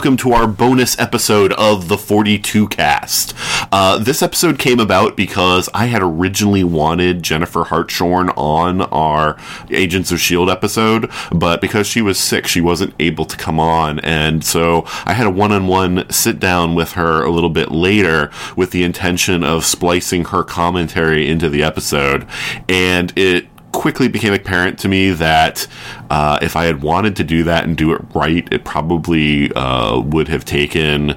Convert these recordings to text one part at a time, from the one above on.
Welcome to our bonus episode of the 42 cast. Uh, this episode came about because I had originally wanted Jennifer Hartshorn on our Agents of S.H.I.E.L.D. episode, but because she was sick, she wasn't able to come on. And so I had a one on one sit down with her a little bit later with the intention of splicing her commentary into the episode. And it quickly became apparent to me that uh, if I had wanted to do that and do it right, it probably uh, would have taken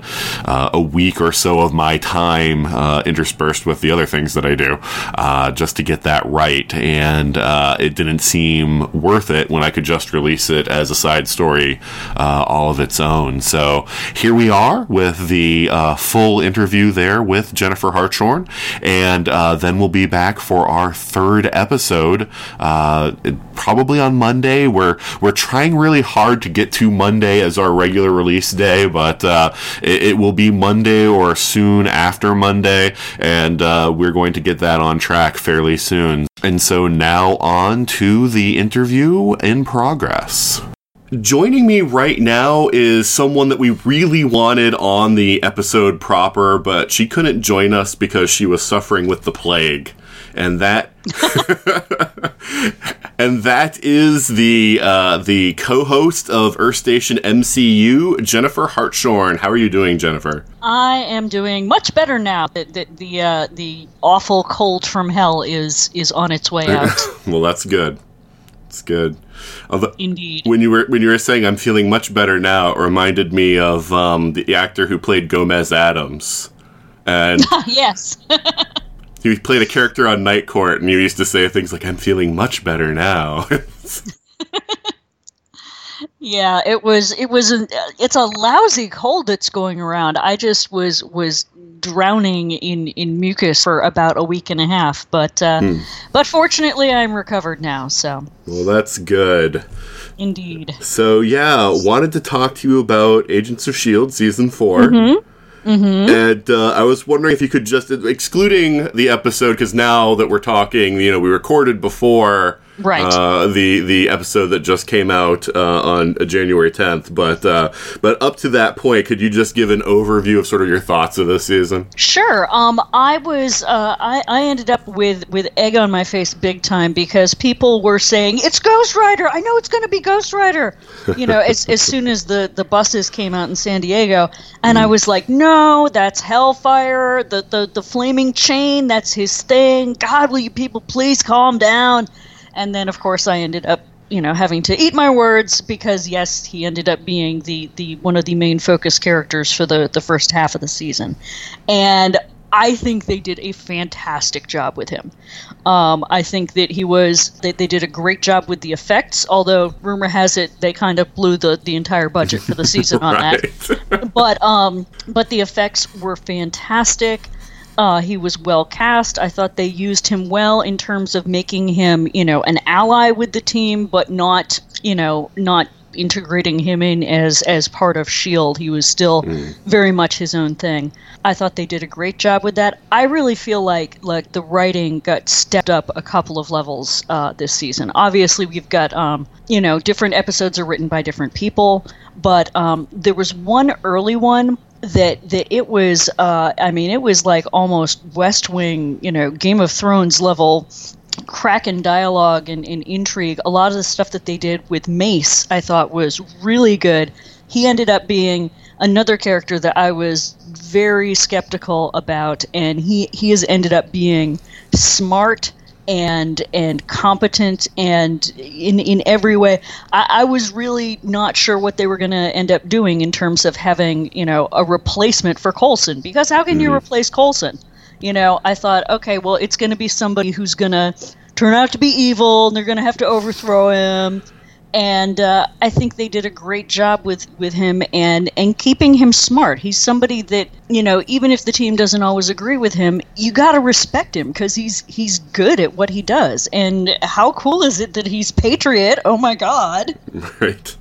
uh, a week or so of my time uh, interspersed with the other things that I do uh, just to get that right. And uh, it didn't seem worth it when I could just release it as a side story all of its own. So here we are with the full interview there with Jennifer Hartshorn. And then we'll be back for our third episode uh, probably on Monday. We're we're trying really hard to get to Monday as our regular release day, but uh, it, it, will be Monday or soon after Monday, and uh, we're going to get that on track fairly soon. And so now on to the interview in progress. Joining me right now is someone that we really wanted on the episode proper, but she couldn't join us because she was suffering with the plague and that and that is the uh, the co-host of Earth Station MCU, Jennifer Hartshorn. How are you doing, Jennifer? I am doing much better now. The the the, uh, the awful cold from hell is is on its way out. well, that's good. It's good. Although, Indeed. When you were when you were saying I'm feeling much better now, it reminded me of um, the actor who played Gomez Addams. And yes. He played a character on Night Court, and he used to say things like, "I'm feeling much better now." yeah, it was. It was. A, it's a lousy cold that's going around. I just was was drowning in in mucus for about a week and a half, but uh, hmm. but fortunately, I'm recovered now. So well, that's good. Indeed. So yeah, wanted to talk to you about Agents of Shield season 4 mm-hmm. Mm-hmm. And uh, I was wondering if you could just, excluding the episode, because now that we're talking, you know, we recorded before right. Uh, the the episode that just came out uh, on January 10th but uh, but up to that point could you just give an overview of sort of your thoughts of this season? Sure. Um I was uh, I, I ended up with with egg on my face big time because people were saying it's Ghost Rider. I know it's going to be Ghost Rider. You know as, as soon as the the buses came out in San Diego and mm. I was like no that's Hellfire. The, the the flaming chain that's his thing. God will you people please calm down and then of course I ended up you know having to eat my words because yes he ended up being the the one of the main focus characters for the the first half of the season and I think they did a fantastic job with him. Um, I think that he was they, they did a great job with the effects. Although rumor has it they kind of blew the, the entire budget for the season on that. But um, but the effects were fantastic. Uh, he was well cast. I thought they used him well in terms of making him, you know, an ally with the team, but not, you know, not integrating him in as as part of Shield. He was still mm. very much his own thing. I thought they did a great job with that. I really feel like like the writing got stepped up a couple of levels uh, this season. Obviously, we've got um, you know different episodes are written by different people, but um, there was one early one that that it was uh, I mean it was like almost West Wing you know Game of Thrones level Kraken dialogue and, and intrigue. A lot of the stuff that they did with Mace I thought was really good. He ended up being another character that I was very skeptical about, and he he has ended up being smart and and competent and in in every way. I, I was really not sure what they were going to end up doing in terms of having you know a replacement for Coulson because how can mm-hmm. you replace Coulson? You know, I thought, okay, well, it's going to be somebody who's going to turn out to be evil, and they're going to have to overthrow him and uh, I think they did a great job with, with him and and keeping him smart. He's somebody that you know, even if the team doesn't always agree with him, you got to respect him because he's he's good at what he does. And how cool is it that he's patriot? Oh my God! Right.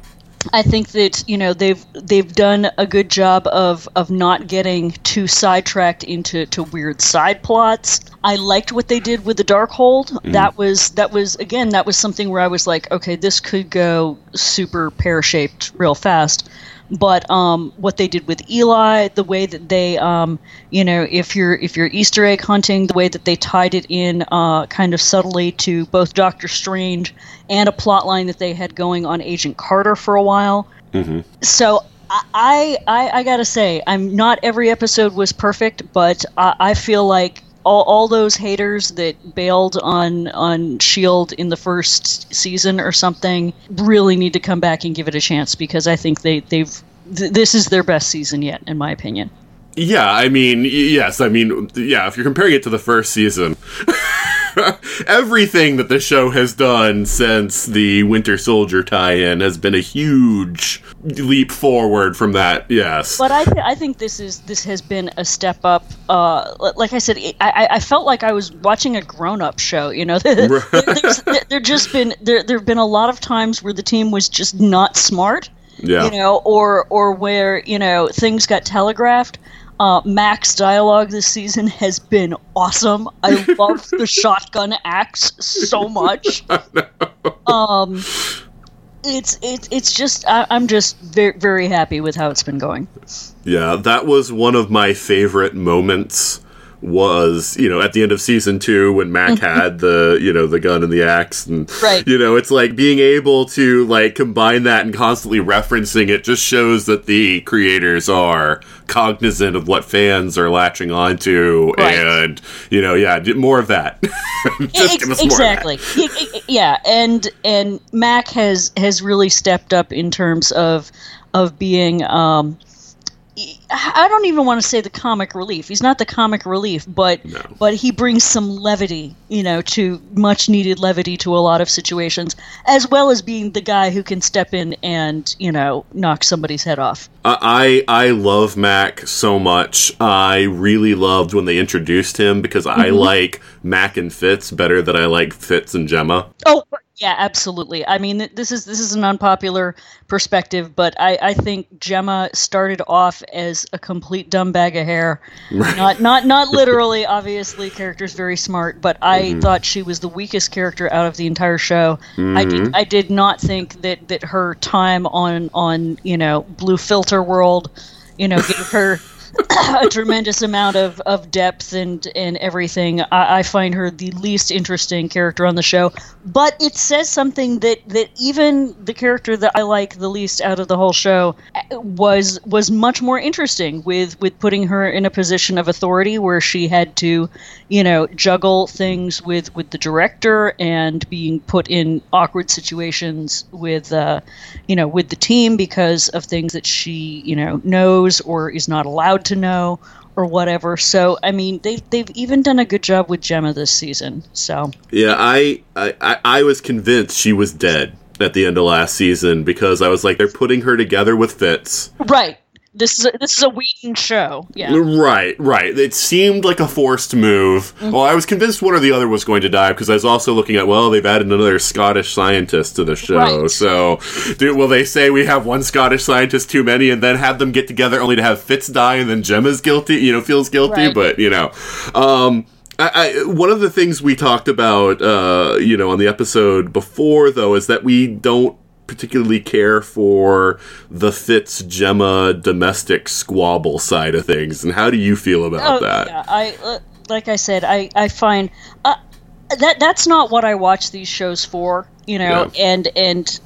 I think that you know they've they've done a good job of of not getting too sidetracked into to weird side plots. I liked what they did with the Darkhold. Mm. That was that was again that was something where I was like, okay, this could go super pear shaped real fast but um, what they did with Eli, the way that they, um, you know, if you're if you're Easter egg hunting, the way that they tied it in, uh, kind of subtly to both Doctor Strange and a plot line that they had going on Agent Carter for a while. Mm-hmm. So I, I I gotta say, I'm not every episode was perfect, but I, I feel like all, all those haters that bailed on on Shield in the first season or something really need to come back and give it a chance because I think they they've th- this is their best season yet in my opinion. Yeah, I mean, yes, I mean, yeah, if you're comparing it to the first season, everything that the show has done since the Winter Soldier tie-in has been a huge leap forward from that. Yes, but I, th- I think this is this has been a step up. Uh, like I said, I, I felt like I was watching a grown-up show. You know, there, there just been there there have been a lot of times where the team was just not smart. Yeah. You know, or or where you know things got telegraphed. Uh, Mack's dialogue this season has been awesome. I love the shotgun axe so much. Um, it's it's it's just I, am just very very happy with how it's been going. Yeah, that was one of my favorite moments was you know at the end of season two when Mack mm-hmm. had the you know the gun and the axe and right. you know it's like being able to like combine that and constantly referencing it just shows that the creators are cognizant of what fans are latching onto right. and you know yeah more of that just exactly that. yeah and and Mack has has really stepped up in terms of of being um I don't even want to say the comic relief. He's not the comic relief, but no. but he brings some levity, you know, to much needed levity to a lot of situations, as well as being the guy who can step in and you know knock somebody's head off. I I love Mack so much. I really loved when they introduced him because I mm-hmm. like Mack and Fitz better than I like Fitz and Jemma. Oh, yeah, absolutely. I mean, this is this is an unpopular perspective, but I, I think Jemma started off as a complete dumb bag of hair. Right. Not not not literally, obviously. Character's very smart, but I mm-hmm. thought she was the weakest character out of the entire show. Mm-hmm. I did I did not think that that her time on on you know Blue Filter World, you know, gave her a tremendous amount of, of depth and, and everything. I, I, find her the least interesting character on the show, but it says something that, that even the character that I like the least out of the whole show uh, was was much more interesting with, with putting her in a position of authority where she had to, you know, juggle things with, with the director and being put in awkward situations with, uh, you know, with the team because of things that she, you know, knows or is not allowed to know or whatever. So I mean, they've they've even done a good job with Jemma this season. So yeah, I I I was convinced she was dead at the end of last season because I was like, they're putting her together with Fitz. Right. This is a, this is a Whedon show. Yeah. Right, right. It seemed like a forced move. Mm-hmm. Well, I was convinced one or the other was going to die because I was also looking at well, they've added another Scottish scientist to the show. Right. So, do, will they say we have one Scottish scientist too many and then have them get together only to have Fitz die and then Jemma's guilty? You know, feels guilty, right. but you know. Um, I, I, one of the things we talked about, uh, you know, on the episode before, though, is that we don't particularly care for the Fitz Jemma domestic squabble side of things, and how do you feel about Oh, that? yeah, I uh, like I said, I I find uh, that that's not what I watch these shows for, you know, Yeah. and and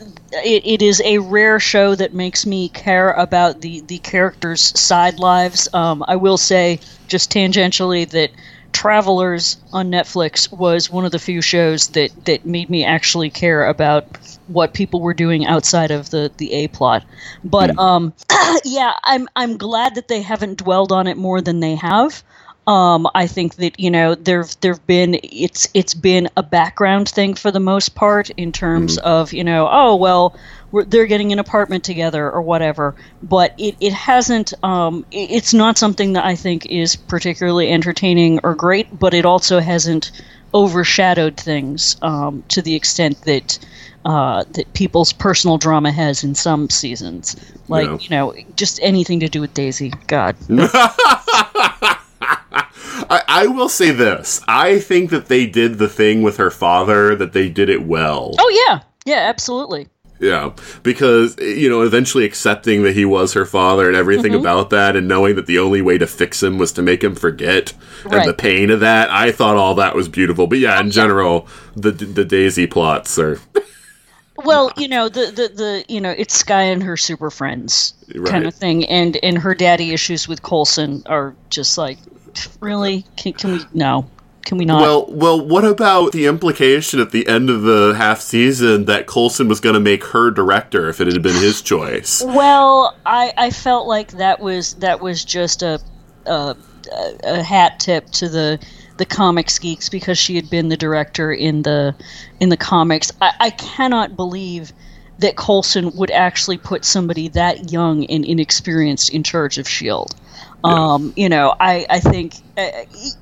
it, it is a rare show that makes me care about the the characters' side lives. Um, I will say just tangentially that. Travelers on Netflix was one of the few shows that, that made me actually care about what people were doing outside of the, the A plot. But um, yeah, I'm I'm glad that they haven't dwelled on it more than they have. Um, I think that you know there've there've been it's it's been a background thing for the most part in terms of you know oh well we're, they're getting an apartment together or whatever, but it it hasn't um, it- it's not something that I think is particularly entertaining or great, but it also hasn't overshadowed things um, to the extent that. Uh, that people's personal drama has in some seasons, like Yeah. you know, just anything to do with Daisy. God, I, I will say this: I think that they did the thing with her father; that they did it well. Oh yeah, yeah, absolutely. Yeah, because you know, eventually accepting that he was her father and everything Mm-hmm. about that, and knowing that the only way to fix him was to make him forget, and the pain of that, I thought all that was beautiful. But yeah, in general, the the Daisy plots are Well, you know the, the the you know it's Skye and her super friends Right. kind of thing, and and her daddy issues with Coulson are just like, really? Can, can we no? Can we not? well. Well, what about the implication at the end of the half season that Coulson was going to make her director if it had been his choice? Well, I I felt like that was that was just a a, a- a hat tip to the the comics geeks because she had been the director in the in the comics. I, I cannot believe that Coulson would actually put somebody that young and inexperienced in charge of Shield. Um, you know, I I think uh,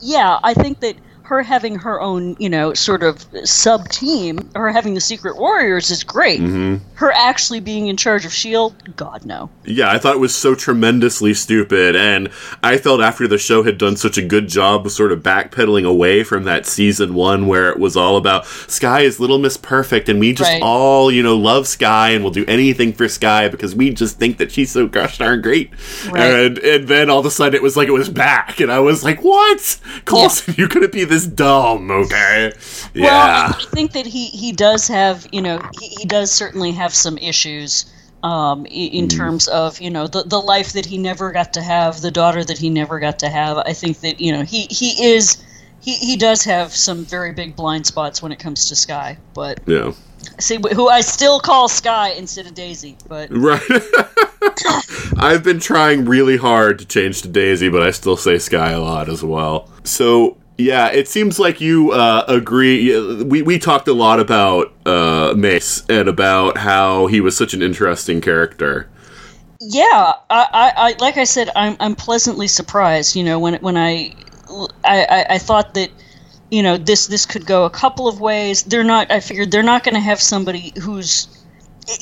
yeah, I think that her having her own, you know, sort of sub team, her having the Secret Warriors is great. Mm-hmm. Her actually being in charge of Shield, God no. Yeah, I thought it was so tremendously stupid, and I felt after the show had done such a good job of sort of backpedaling away from that season one where it was all about Skye is Little Miss Perfect, and we just Right. all, you know, love Skye and will do anything for Skye because we just think that she's so gosh darn great. Right. And and then all of a sudden it was like it was back, and I was like, what? Coulson, you couldn't be this dumb, okay? Well, Yeah. I think that he, he does have, you know, he, he does certainly have some issues um, in terms of, you know, the, the life that he never got to have, the daughter that he never got to have. I think that, you know, he, he is, he, he does have some very big blind spots when it comes to Skye. But, yeah. see, who I still call Skye instead of Daisy. But, Right. I've been trying really hard to change to Daisy, but I still say Skye a lot as well. So, yeah, it seems like you uh, agree. We, we talked a lot about uh, Mace and about how he was such an interesting character. yeah, I, I, I like I said, I'm, I'm pleasantly surprised. You know, when when I, I, I, I thought that, you know, this this could go a couple of ways. They're not. I figured they're not going to have somebody who's,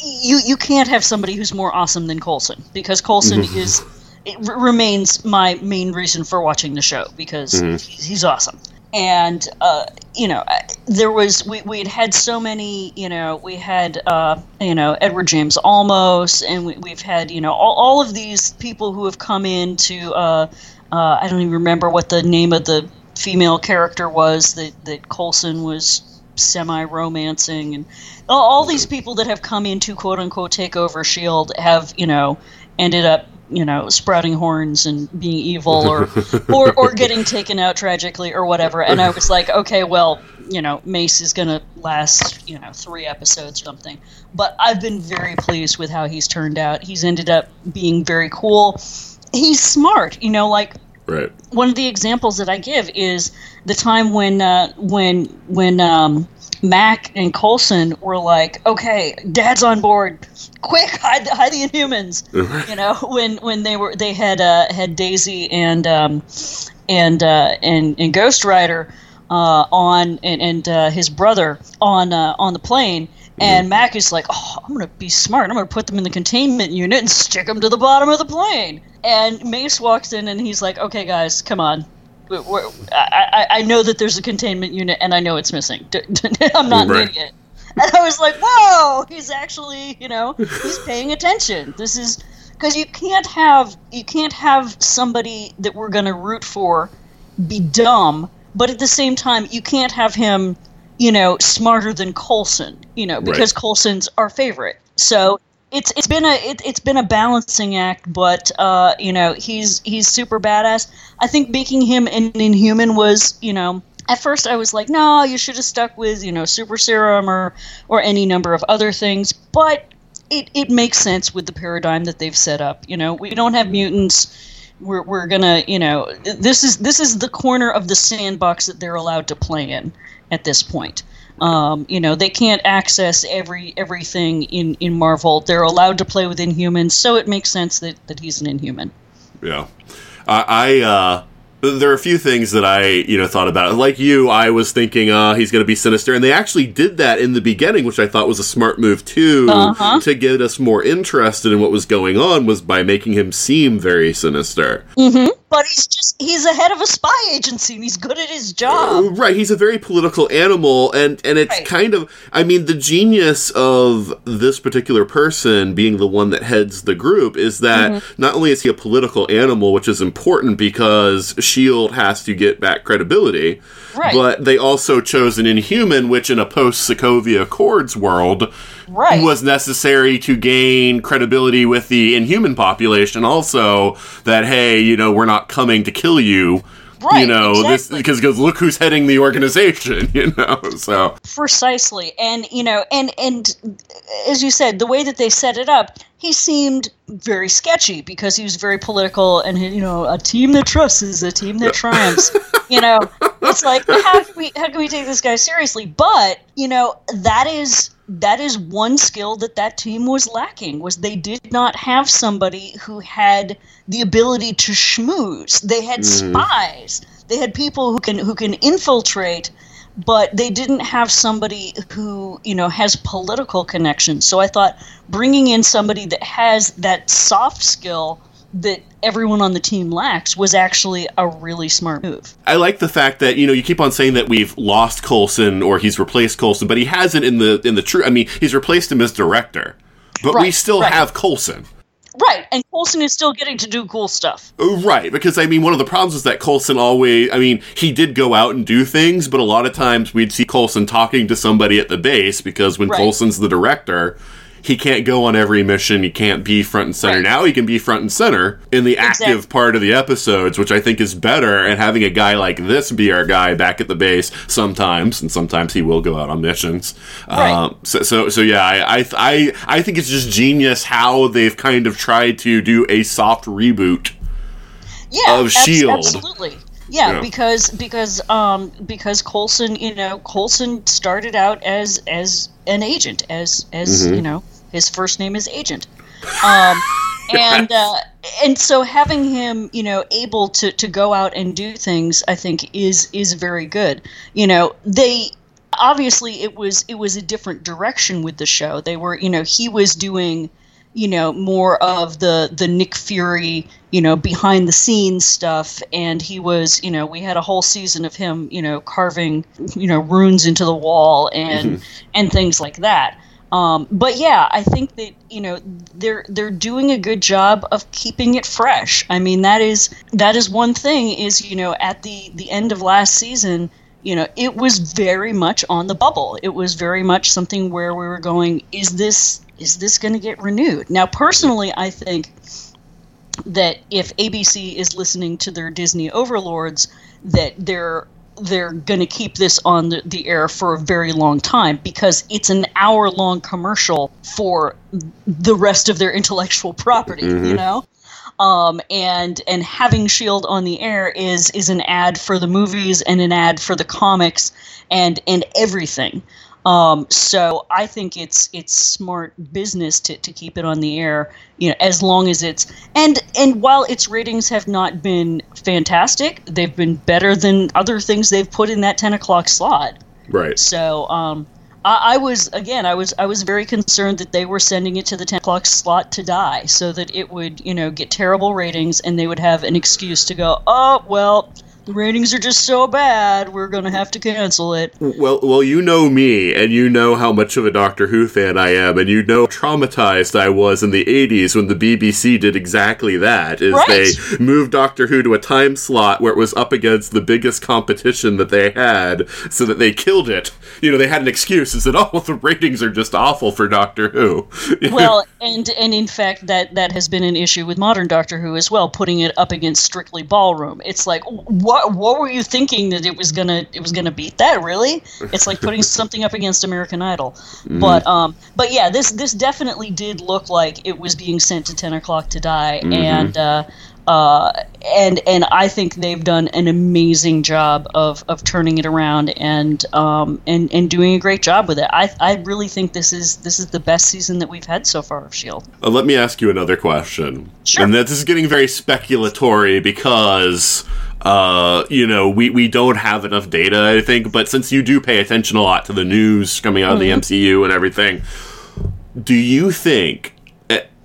you you can't have somebody who's more awesome than Coulson because Coulson is. It r- remains my main reason for watching the show because he's, he's awesome. And uh, you know, there was we we had had so many. You know, we had uh, you know Edward James Olmos, and we, we've had you know all, all of these people who have come in to. Uh, uh, I don't even remember what the name of the female character was that that Coulson was semi romancing, and all, all these people that have come in to quote unquote take over Shield have you know ended up you know sprouting horns and being evil or or or getting taken out tragically or whatever. And i was like okay well you know mace is gonna last you know three episodes or something. But i've been very pleased with how he's turned out. He's ended up being very cool. He's smart you know like Right. one of the examples that I give is the time when uh, when when um, Mack and Coulson were like, "Okay, Dad's on board. Quick, hide, the- hide the Inhumans." you know, when when they were they had uh, had Daisy and um, and uh, and and Ghost Rider uh, on and, and uh, his brother on uh, on the plane. And Mack is like, oh, I'm going to be smart. I'm going to put them in the containment unit and stick them to the bottom of the plane. And Mace walks in and he's like, okay, guys, come on. I, I, know that there's a containment unit and I know it's missing. I'm not Right. an idiot. and I was like, whoa, he's actually, you know, he's paying attention. This is because you can't have you can't have somebody that we're going to root for be dumb, but at the same time, you can't have him, you know, smarter than Coulson, you know, because Right. Coulson's our favorite. So it's it's been a it, it's been a balancing act, but uh, you know he's he's super badass. I think making him an Inhuman was you know at first I was like no you should have stuck with you know super serum or or any number of other things, but it it makes sense with the paradigm that they've set up. You know we don't have mutants. We're, we're gonna you know this is this is the corner of the sandbox that they're allowed to play in at this point. Um, you know, they can't access every everything in, in Marvel. They're allowed to play with Inhumans, so it makes sense that, that he's an Inhuman. Yeah, I, I uh, there are a few things that I you know thought about. Like you, I was thinking, uh, he's going to be sinister, and they actually did that in the beginning, which I thought was a smart move too, Uh-huh. to get us more interested in what was going on. Was by making him seem very sinister. But he's just he's the head of a spy agency and he's good at his job. Right, he's a very political animal, and and it's Right. kind of, I mean, the genius of this particular person being the one that heads the group is that Mm-hmm. not only is he a political animal, which is important because Shield has to get back credibility, Right. but they also chose an Inhuman, which in a post Sokovia Accords world Right. was necessary to gain credibility with the Inhuman population. Also, that hey, you know, we're not coming to kill you. You Right, know this because because look who's heading the organization. You know, so Precisely. And you know, and and as you said, the way that they set it up, he seemed very sketchy because he was very political and you know, a team that trusts is a team that triumphs. you know, it's like how can we how can we take this guy seriously? But, you know, that is that is one skill that that team was lacking was they did not have somebody who had the ability to schmooze. They had mm-hmm. spies. They had people who can who can infiltrate but they didn't have somebody who you know has political connections so i thought bringing in somebody that has that soft skill that everyone on the team lacks was actually a really smart move I like the fact that you know you keep on saying that we've lost Coulson or he's replaced Coulson, but he hasn't in the in the true. I mean, he's replaced him as director, but we still right. have Coulson. right and coulson is still getting to do cool stuff oh, Right, because I mean, one of the problems is that Coulson always, I mean, he did go out and do things, but a lot of times we'd see Coulson talking to somebody at the base because when Right. Coulson's the director, he can't go on every mission, he can't be front and center. Right. Now he can be front and center in the active Exactly. part of the episodes, which I think is better, and having a guy like this be our guy back at the base sometimes, and sometimes he will go out on missions. Right. Um, so, so, so yeah, I, I, I, I think it's just genius how they've kind of tried to do a soft reboot yeah Of S.H.I.E.L.D.. absolutely yeah, Yeah. because because um because Coulson you know Coulson started out as as an agent as as Mm-hmm. you know his first name is Agent. Um and uh, and so having him you know able to to go out and do things I think is is very good. You know they obviously it was it was a different direction with the show. They were you know he was doing you know more of the the Nick Fury you know behind the scenes stuff. And he was you know we had a whole season of him you know carving you know runes into the wall and and things like that um, but yeah I think that you know they're they're doing a good job of keeping it fresh. I mean that is that is one thing is you know at the the end of last season you know it was very much on the bubble. It was very much something where we were going is this is this going to get renewed? Now personally i think that if abc is listening to their disney overlords that they're they're going to keep this on the, the air for a very long time because it's an hour long commercial for the rest of their intellectual property you know um, and and having Shield on the air is is an ad for the movies and an ad for the comics and and everything. Um, so I think it's it's smart business to, to keep it on the air, you know, as long as it's and and while its ratings have not been fantastic, they've been better than other things they've put in that ten o'clock slot. Right. So um, I, I was again, I was I was very concerned that they were sending it to the ten o'clock slot to die, so that it would you know get terrible ratings and they would have an excuse to go, oh well, the ratings are just so bad, we're gonna have to cancel it. Well, well, you know me, and you know how much of a Doctor Who fan I am, and you know how traumatized I was in the '80s when the BBC did exactly that. Is Right. they moved Doctor Who to a time slot where it was up against the biggest competition that they had, so that they killed it. You know, they had an excuse. Is that oh, the ratings are just awful for Doctor Who. Well, and and in fact, that that has been an issue with modern Doctor Who as well, putting it up against Strictly Ballroom. It's like, what what were you thinking that it was gonna it was gonna beat that? Really? It's like putting something up against American Idol. But um, but yeah, this this definitely did look like it was being sent to ten o'clock to die, and. Uh, uh, and and I think they've done an amazing job of, of turning it around and um, and and doing a great job with it. I, I really think this is this is the best season that we've had so far of Shield. Uh, let me ask you another question. Sure. And this is getting very speculatory because, uh, you know, we, we don't have enough data, I think. But since you do pay attention a lot to the news coming out of the MCU and everything, do you think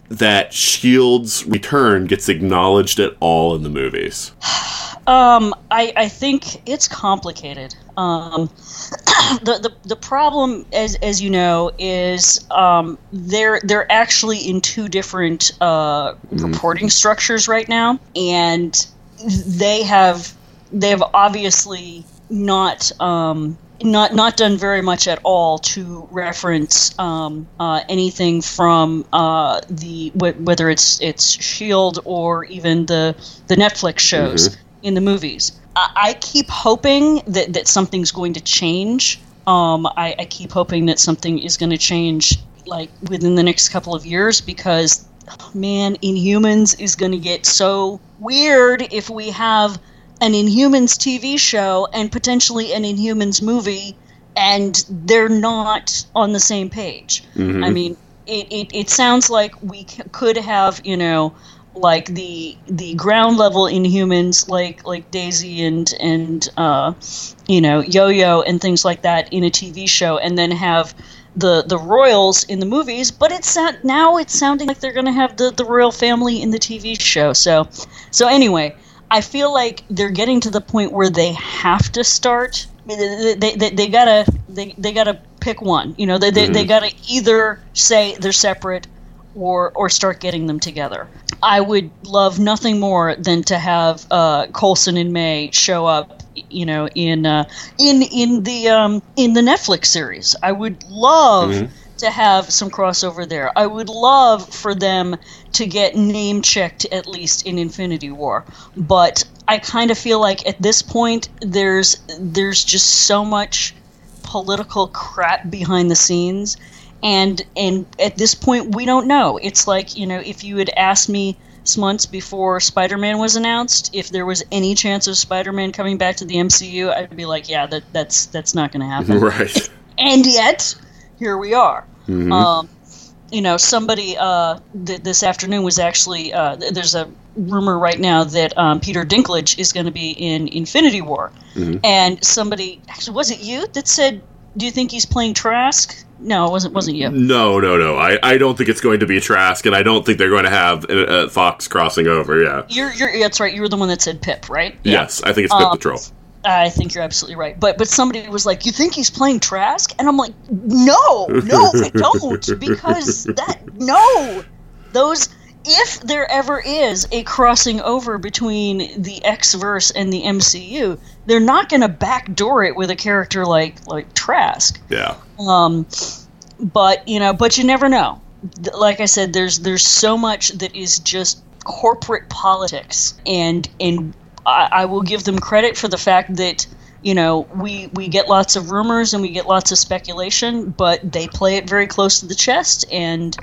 that S.H.I.E.L.D.'s return gets acknowledged at all in the movies? Um, I, I think it's complicated. Um, the, the the problem, as as you know, is um, they're they're actually in two different uh, reporting structures right now, and they have they have obviously not um, not not done very much at all to reference um, uh, anything from uh, the wh- whether it's it's Shield or even the the Netflix shows in the movies. I, I keep hoping that that something's going to change. Um, I, I keep hoping that something is going to change like within the next couple of years because man, Inhumans is going to get so weird if we have an Inhumans TV show and potentially an Inhumans movie, and they're not on the same page. I mean, it, it, it sounds like we c- could have, you know, like the the ground level Inhumans, like like Daisy and and uh, you know Yo Yo and things like that in a TV show, and then have the the royals in the movies, but it's not, now it's sounding like they're going to have the the royal family in the TV show. So so anyway, I feel like they're getting to the point where they have to start. They, they, they, they gotta they, they gotta pick one. You know, they, they, they gotta either say they're separate or or start getting them together. I would love nothing more than to have uh, Coulson and May show up, you know, in uh, in in the um, in the Netflix series. I would love to have some crossover there. I would love for them to get name checked at least in Infinity War, but I kind of feel like at this point there's there's just so much political crap behind the scenes and and at this point we don't know it's like you know if you had asked me months before spider-man was announced if there was any chance of spider-man coming back to the mcu i'd be like yeah that that's that's not going to happen right. and yet here we are um, you know somebody uh, th- this afternoon was actually uh, th- there's a rumor right now that um, peter dinklage is going to be in infinity war and somebody actually was it you that said do you think he's playing trask no it wasn't wasn't you No, no, no. I, I don't think it's going to be Trask, and I don't think they're going to have uh, uh, Fox crossing over. Yeah. you're, you're that's right you were the one that said pip right Yes, I think it's Pip Um, Patrol. I think you're absolutely right. But but somebody was like, "You think he's playing Trask?" And I'm like, "No, no, I don't, because that no, those if there ever is a crossing over between the X verse and the MCU, they're not going to backdoor it with a character like like Trask. Yeah. Um, but you know, but you never know. Like I said, there's there's so much that is just corporate politics, and and I, I will give them credit for the fact that you know we we get lots of rumors and we get lots of speculation, but they play it very close to the chest, and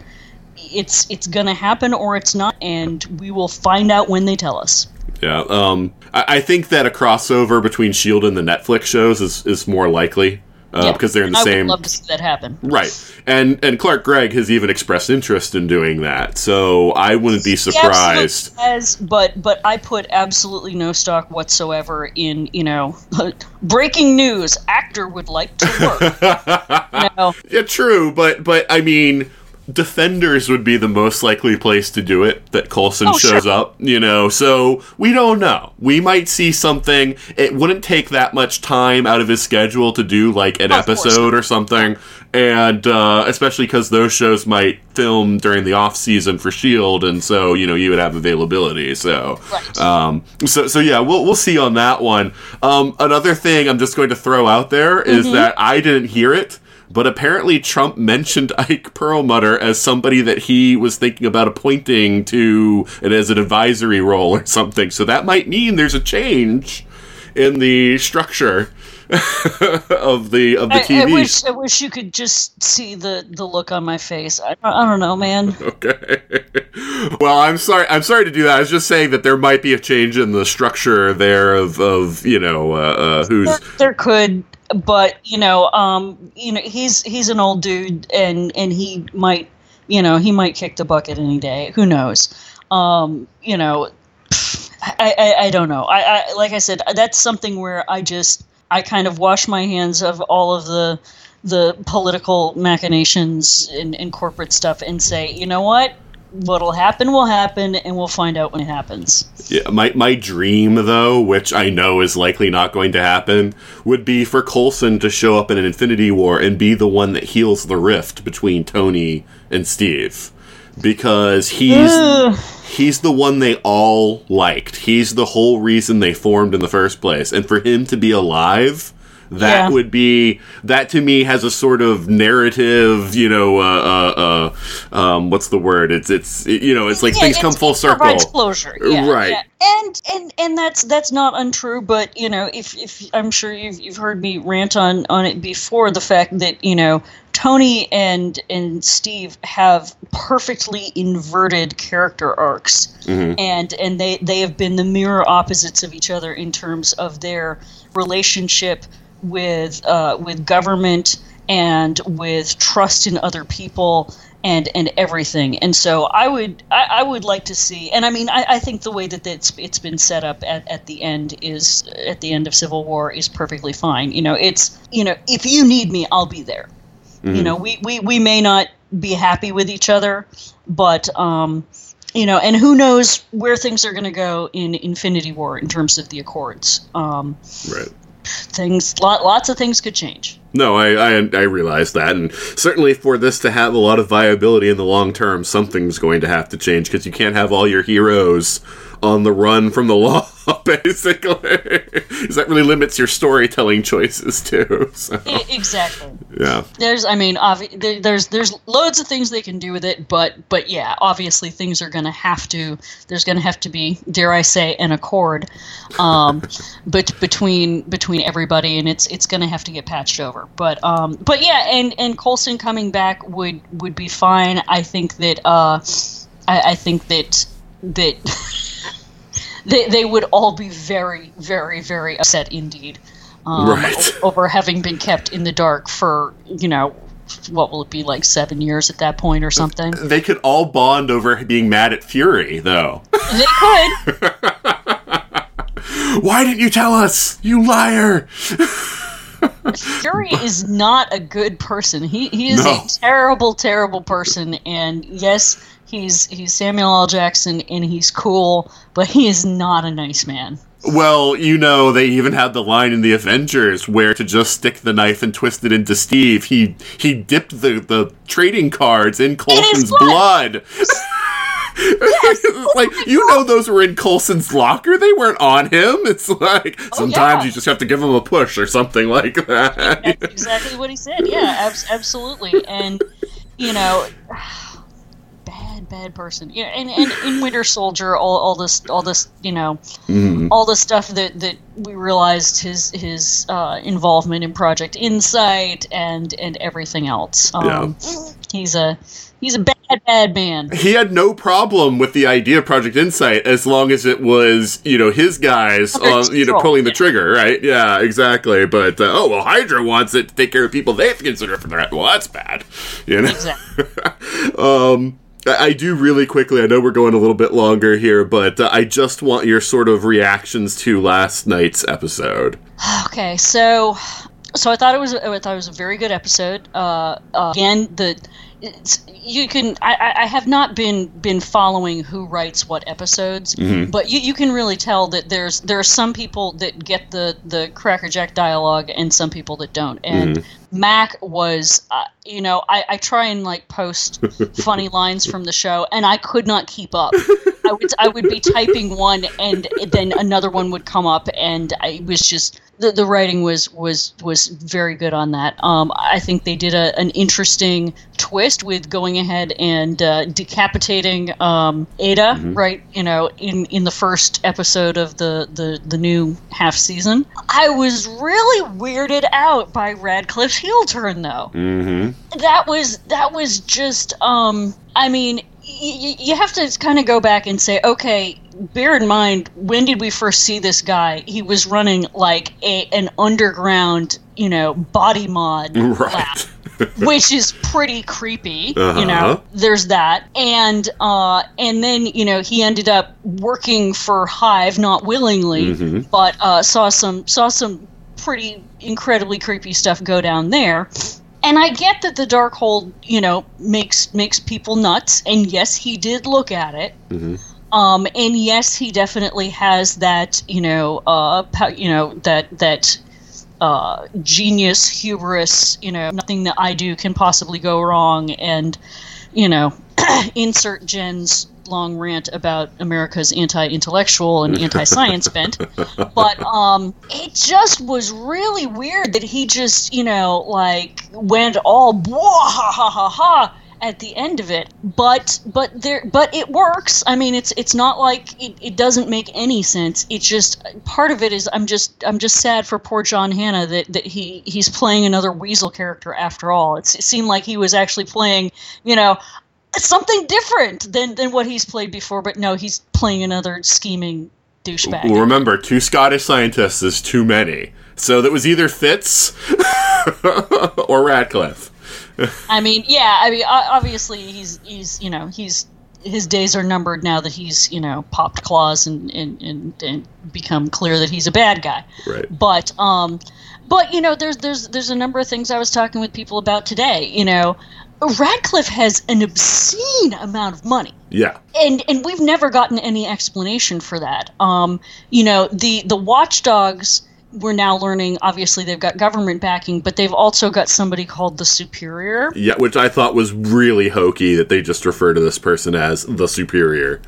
it's it's going to happen or it's not, and we will find out when they tell us. Yeah. Um, I, I think that a crossover between Shield and the Netflix shows is, is more likely uh, Yeah, because they're in the same. I same. would love to see that happen. Right. And and Clark Gregg has even expressed interest in doing that. So I wouldn't be surprised. has, but but I put absolutely no stock whatsoever in you know breaking news. Actor would like to work. you know, Yeah, true, but but I mean, Defenders would be the most likely place to do it that Coulson Oh, shows sure. up, you know. So we don't know. We might see something. It wouldn't take that much time out of his schedule to do like an course episode or something, and uh, especially because those shows might film during the off season for Shield, and so you know you would have availability. So, Right. um, so so yeah, we'll we'll see on that one. Um, another thing I'm just going to throw out there is Mm-hmm. that I didn't hear it. But apparently, Trump mentioned Ike Perlmutter as somebody that he was thinking about appointing to and as an advisory role or something. So that might mean there's a change in the structure of the of the I, TV. I wish I wish you could just see the the look on my face. I, I don't know, man. Okay. well, I'm sorry. I'm sorry to do that. I was just saying that there might be a change in the structure there of of you know uh, uh, who's there, there could but you know um you know he's he's an old dude and and he might you know he might kick the bucket any day. Who knows? Um you know i i, I don't know. I, I like i said that's something where i just i kind of wash my hands of all of the the political machinations and, and corporate stuff and say you know what what'll happen will happen and we'll find out when it happens Yeah, my my dream though, which I know is likely not going to happen, would be for Coulson to show up in an Infinity War and be the one that heals the rift between Tony and Steve. Because he's Ugh. he's the one they all liked. He's the whole reason they formed in the first place. And for him to be alive, that Yeah. would be that to me has a sort of narrative, you know, uh, uh, uh, um, what's the word? It's it's it- you know, it's like Yeah, things it- come full circle. closure, yeah, Right. And and and that's that's not untrue. But you know, if if I'm sure you've you've heard me rant on on it before, the fact that you know Tony and and Steve have perfectly inverted character arcs, and and they they have been the mirror opposites of each other in terms of their relationship with uh, with government and with trust in other people and and everything. And so I would I, I would like to see. And I mean I, I think the way that it's it's been set up at, at the end is at the end of Civil War is perfectly fine. You know it's you know if you need me I'll be there. You know we, we we may not be happy with each other, but um, you know, and who knows where things are going to go in Infinity War in terms of the Accords. Um, Right. Things, lot, lots of things could change. No, I, I I realize that, and certainly for this to have a lot of viability in the long term, something's going to have to change because you can't have all your heroes on the run from the law, basically. 'Cause that really limits your storytelling choices too. So, exactly. yeah, There's, I mean, obvi- there's there's loads of things they can do with it, but but yeah, obviously things are going to have to. There's going to have to be, dare I say, an accord, um, but between between everybody, and it's it's going to have to get patched over. But um, but yeah, and and Coulson coming back would would be fine. I think that uh, I, I think that that. They, they would all be very, very, very upset indeed um, Right. over having been kept in the dark for you know what will it be like seven years at that point or something they could all bond over being mad at Fury, though. they could Why didn't you tell us, you liar? fury is not a good person he, he is No. a terrible terrible person and yes he's he's samuel l jackson and he's cool but he is not a nice man Well, you know, they even had the line in the Avengers where to just stick the knife and twist it into Steve. He he dipped the, the trading cards in Coulson's blood. It's like you know those were in Coulson's locker. They weren't on him. It's like oh, sometimes yeah. you just have to give him a push or something like that. That's exactly what he said. Yeah, abs- absolutely. And you know, bad, person. Yeah, and, and in Winter Soldier, all, all this, all this, you know, all the stuff that that we realized his his uh, involvement in Project Insight and and everything else. Um, He's a he's a bad, bad man. he had no problem with the idea of Project Insight as long as it was, you know, his guys, uh, you know, pulling the trigger, right? Yeah, exactly. But uh, oh well, Hydra wants it to take care of people they have to consider a threat. Well, that's bad, you know. Exactly. um, I do really quickly. I know we're going a little bit longer here, but uh, I just want your sort of reactions to last night's episode. Okay, so so I thought it was I thought it was a very good episode. Uh, uh, again, the it's, you can. I, I have not been been following who writes what episodes, Mm-hmm. but you, you can really tell that there's there are some people that get the the crackerjack dialogue and some people that don't. And Mm-hmm. Mack was, uh, you know, I, I try and like post funny lines from the show, and I could not keep up. I would I would be typing one, and then another one would come up, and I was just the, the writing was was was very good on that. Um, I think they did a, an interesting twist with going ahead and uh, decapitating um, Ada, right? You know, in in the first episode of the the the new half season. I was really weirded out by Radcliffe's heel turn, though Mm-hmm. that was that was just um i mean y- y- you have to kind of go back and say okay bear in mind when did we first see this guy he was running like a an underground you know body mod lab which is pretty creepy you Uh-huh. know there's that and uh and then you know he ended up working for hive not willingly Mhm. but uh saw some saw some pretty incredibly creepy stuff go down there and I get that the Darkhold, you know, makes makes people nuts, and yes, he did look at it. Mhm. Um, and yes, he definitely has that, you know, uh, you know that that uh, genius hubris. You know, nothing that I do can possibly go wrong, and you know, insert Jen's long rant about America's anti-intellectual and anti-science bent. But um, it just was really weird that he just, you know, like went all ha ha ha ha at the end of it. But but there but it works. I mean, it's it's not like it, it doesn't make any sense. It just part of it is I'm just I'm just sad for poor John Hannah that that he he's playing another Weasel character after all. It's, it seemed like he was actually playing, you know, something different than than what he's played before. But no, he's playing another scheming douchebag. Well, remember, two Scottish scientists is too many. So that was either Fitz or Radcliffe. I mean, yeah. I mean, obviously, he's he's you know he's his days are numbered now that he's you know popped claws and and and, and become clear that he's a bad guy. Right. But um, but you know, there's there's there's a number of things I was talking with people about today. You know, Radcliffe has an obscene amount of money Yeah. and and we've never gotten any explanation for that. Um, you know, the the watchdogs we're now learning. Obviously, they've got government backing, but they've also got somebody called the Superior. Yeah, which I thought was really hokey that they just refer to this person as the superior.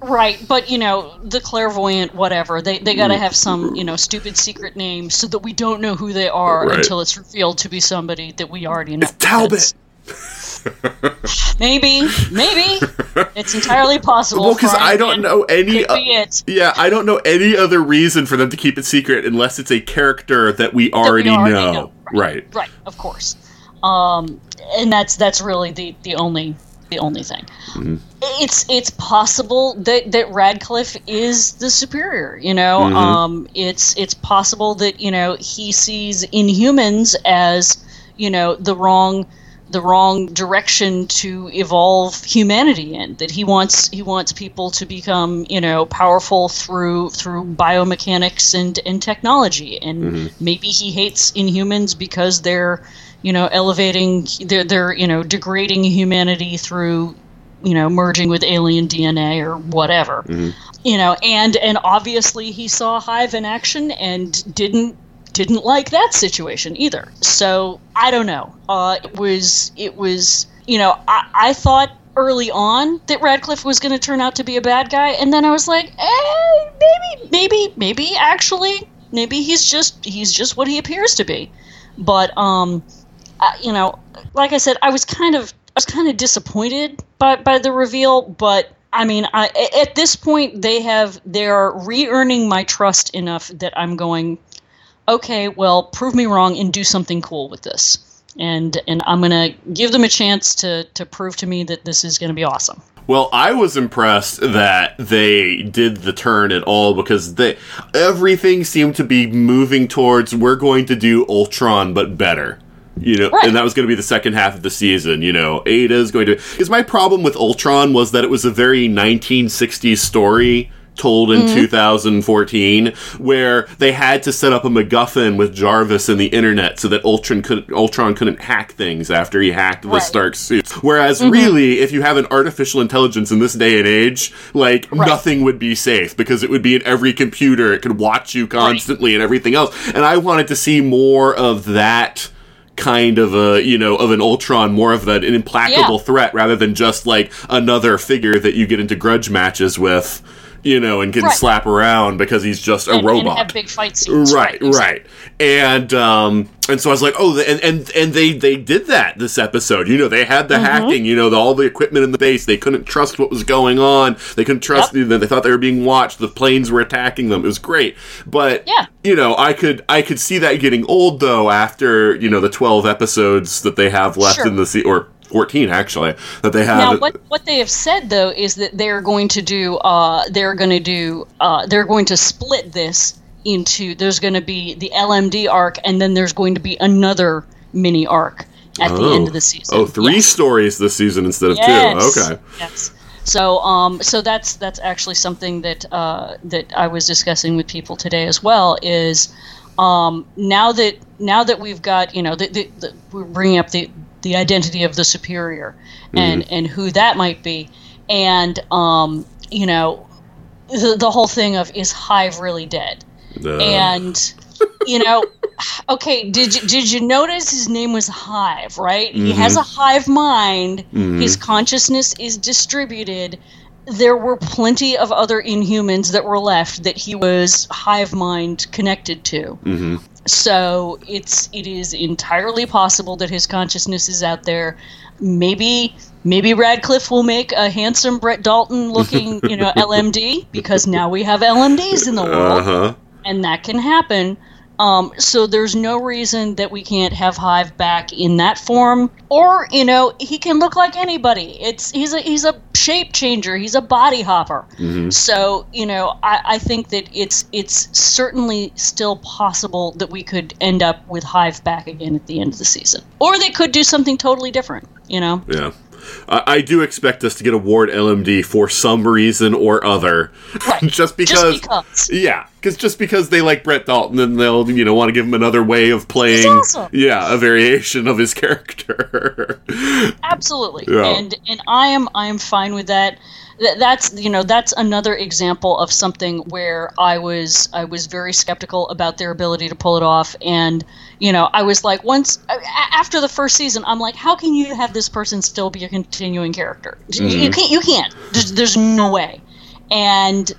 Right, but you know, the clairvoyant, whatever. They they got to have some you know stupid secret name so that we don't know who they are Right. until it's revealed to be somebody that we already know. Talbot! Maybe, maybe it's entirely possible. Well, because I don't know any. It. yeah, I don't know any other reason for them to keep it secret unless it's a character that we already, already know. know. Right. Right, of course. Um, and that's that's really the, the only the only thing. It's it's possible that, that Radcliffe is the superior. You know, um, it's it's possible that you know he sees Inhumans as you know the wrong the wrong direction to evolve humanity in that he wants he wants people to become you know powerful through through biomechanics and and technology. And mm-hmm. maybe he hates inhumans because they're you know elevating they're they're you know degrading humanity through you know merging with alien DNA or whatever. Mm-hmm. You know and and obviously he saw hive in action and didn't didn't like that situation either. So i don't know. Uh it was it was you know i i thought early on that radcliffe was going to turn out to be a bad guy and then i was like eh, maybe maybe maybe actually maybe he's just he's just what he appears to be. But um uh, you know like i said i was kind of i was kind of disappointed by by the reveal but I mean, I, at this point, they have they're re-earning my trust enough that I'm going, okay, well, prove me wrong and do something cool with this, and and I'm gonna give them a chance to to prove to me that this is gonna be awesome. Well, I was impressed that they did the turn at all because they everything seemed to be moving towards we're going to do Ultron but better. You know, Right. and that was going to be the second half of the season. You know, Ada's going to. Because my problem with Ultron was that it was a very 1960s story told in mm-hmm. 2014 where they had to set up a MacGuffin with Jarvis and the internet so that Ultron could Ultron couldn't hack things after he hacked the Right. Stark suit. Whereas mm-hmm. really, if you have an artificial intelligence in this day and age, like Right. nothing would be safe because it would be in every computer. It could watch you constantly and everything else. And I wanted to see more of that kind of a you know of an Ultron, more of an implacable Yeah. threat rather than just like another figure that you get into grudge matches with, you know, and can Right. slap around because he's just a and, robot. and have big fight scenes. right, exactly. right, and um, and so I was like, oh, and and and they they did that this episode. You know, they had Mm-hmm. the hacking. You know, the, all the equipment in the base. They couldn't trust what was going on. They couldn't trust. Yep. They thought they were being watched. The planes were attacking them. It was great, but Yeah. you know, I could I could see that getting old though after you know the twelve episodes that they have left Sure. in the se- or fourteen actually that they have. Now, what what they have said though is that they're going to do uh, they're going to do uh, they're going to split this into there's going to be the LMD arc and then there's going to be another mini arc at the end of the season. Oh, three Yes. stories this season instead of Yes. two. Okay. Yes. So, um, so that's that's actually something that uh, that I was discussing with people today as well. Is um, now that now that we've got you know the, the, the, we're bringing up the the identity of the superior and mm-hmm. and who that might be, and um, you know the the whole thing of is Hive really dead? And you know okay did you did you notice his name was hive right? He mm-hmm. has a hive mind. Mm-hmm. His consciousness is distributed. There were plenty of other inhumans that were left that he was hive mind connected to so it's it is entirely possible that his consciousness is out there maybe maybe radcliffe will make a handsome brett dalton looking you know lmd because now we have lmds in the world uh huh. and that can happen. Um, so there's no reason that we can't have Hive back in that form, or you know, he can look like anybody. It's he's a he's a shape changer. He's a body hopper. So you know, I, I think that it's it's certainly still possible that we could end up with Hive back again at the end of the season, or they could do something totally different. You know, Yeah. I, I do expect us to get a Ward LMD for some reason or other. Right. just because. just because. Yeah, because just because they like Brett Dalton, then they'll you know want to give him another way of playing. awesome. Yeah, a variation of his character. absolutely Yeah. and and i am i am fine with that that's you know that's another example of something where i was i was very skeptical about their ability to pull it off and you know i was like once after the first season i'm like how can you have this person still be a continuing character you can't you can't there's, there's no way and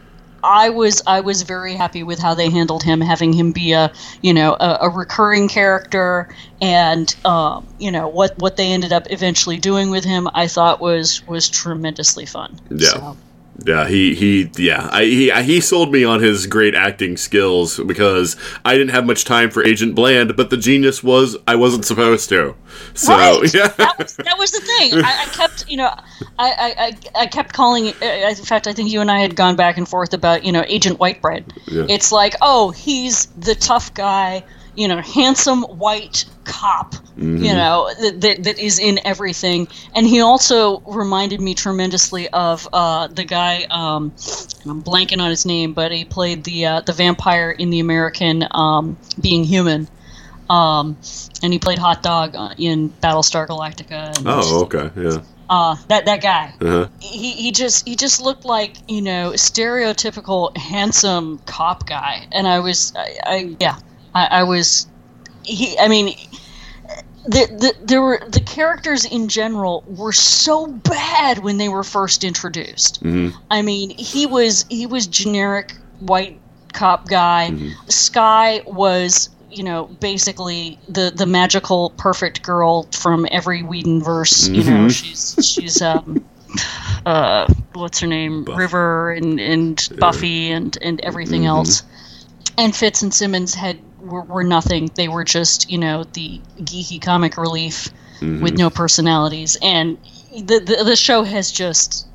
I was I was very happy with how they handled him, having him be a you know a, a recurring character, and um, you know what what they ended up eventually doing with him, I thought was was tremendously fun. Yeah. So, Yeah, he he yeah, I, he he sold me on his great acting skills because I didn't have much time for Agent Bland, but the genius was I wasn't supposed to. So right. yeah, that, was, that was the thing. I, I kept, you know, I, I, I, kept calling uh, In fact, I think you and I had gone back and forth about, you know, Agent Whitebread. Yeah. It's like, oh, he's the tough guy, you know, handsome white cop, Mm-hmm. you know, that, that, that is in everything. And he also reminded me tremendously of uh, the guy. Um, I'm blanking on his name, but he played the uh, the vampire in the American um, Being Human. Um, and he played Hot Dog uh, in Battlestar Galactica. And, Oh, okay, yeah. uh, that that guy. Uh-huh. He, he just he just looked like you know stereotypical handsome cop guy, and I was I, I yeah I, I was he I mean. The, the, there were the characters in general were so bad when they were first introduced. Mm-hmm. I mean, he was he was generic white cop guy. Mm-hmm. Skye was you know basically the the magical perfect girl from every Whedon verse. You know, mm-hmm. she's she's um uh what's her name River and and uh, Buffy and and everything else. And Fitz and Simmons had were, were nothing. They were just you know the geeky comic relief with mm-hmm. no personalities. And the, the the show has just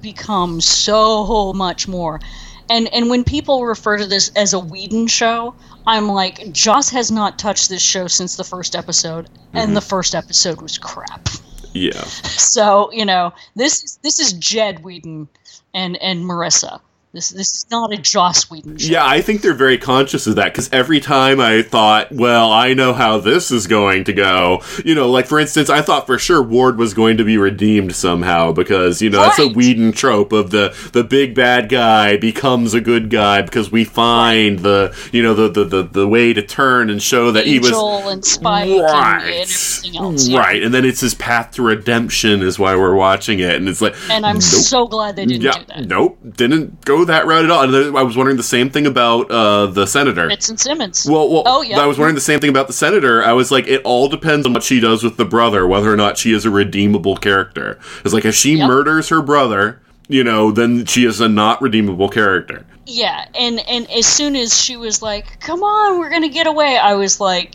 become so much more. And and when people refer to this as a Whedon show, I'm like, Joss has not touched this show since the first episode, and mm-hmm. the first episode was crap. Yeah. So you know, this is this is Jed Whedon and and Maurissa. This this is not a Joss Whedon show. Yeah, I think they're very conscious of that because every time I thought, well, I know how this is going to go. You know, like for instance, I thought for sure Ward was going to be redeemed somehow because you know that's a Whedon trope of the the big bad guy becomes a good guy because we find the you know the, the the the way to turn and show that he was Angel and Spike and, and everything else. yeah. Right, and then it's his path to redemption is why we're watching it, and it's like, And I'm nope. so glad they didn't yeah, do that. nope, didn't go that route at all. And I was wondering the same thing about uh, the senator. In Simmons. well, well, oh yeah. I was wondering the same thing about the senator. I was like, it all depends on what she does with the brother, whether or not she is a redeemable character. It's like if she Yep. murders her brother, you know, then she is a not redeemable character. Yeah, and and as soon as she was like, "Come on, we're gonna get away," I was like,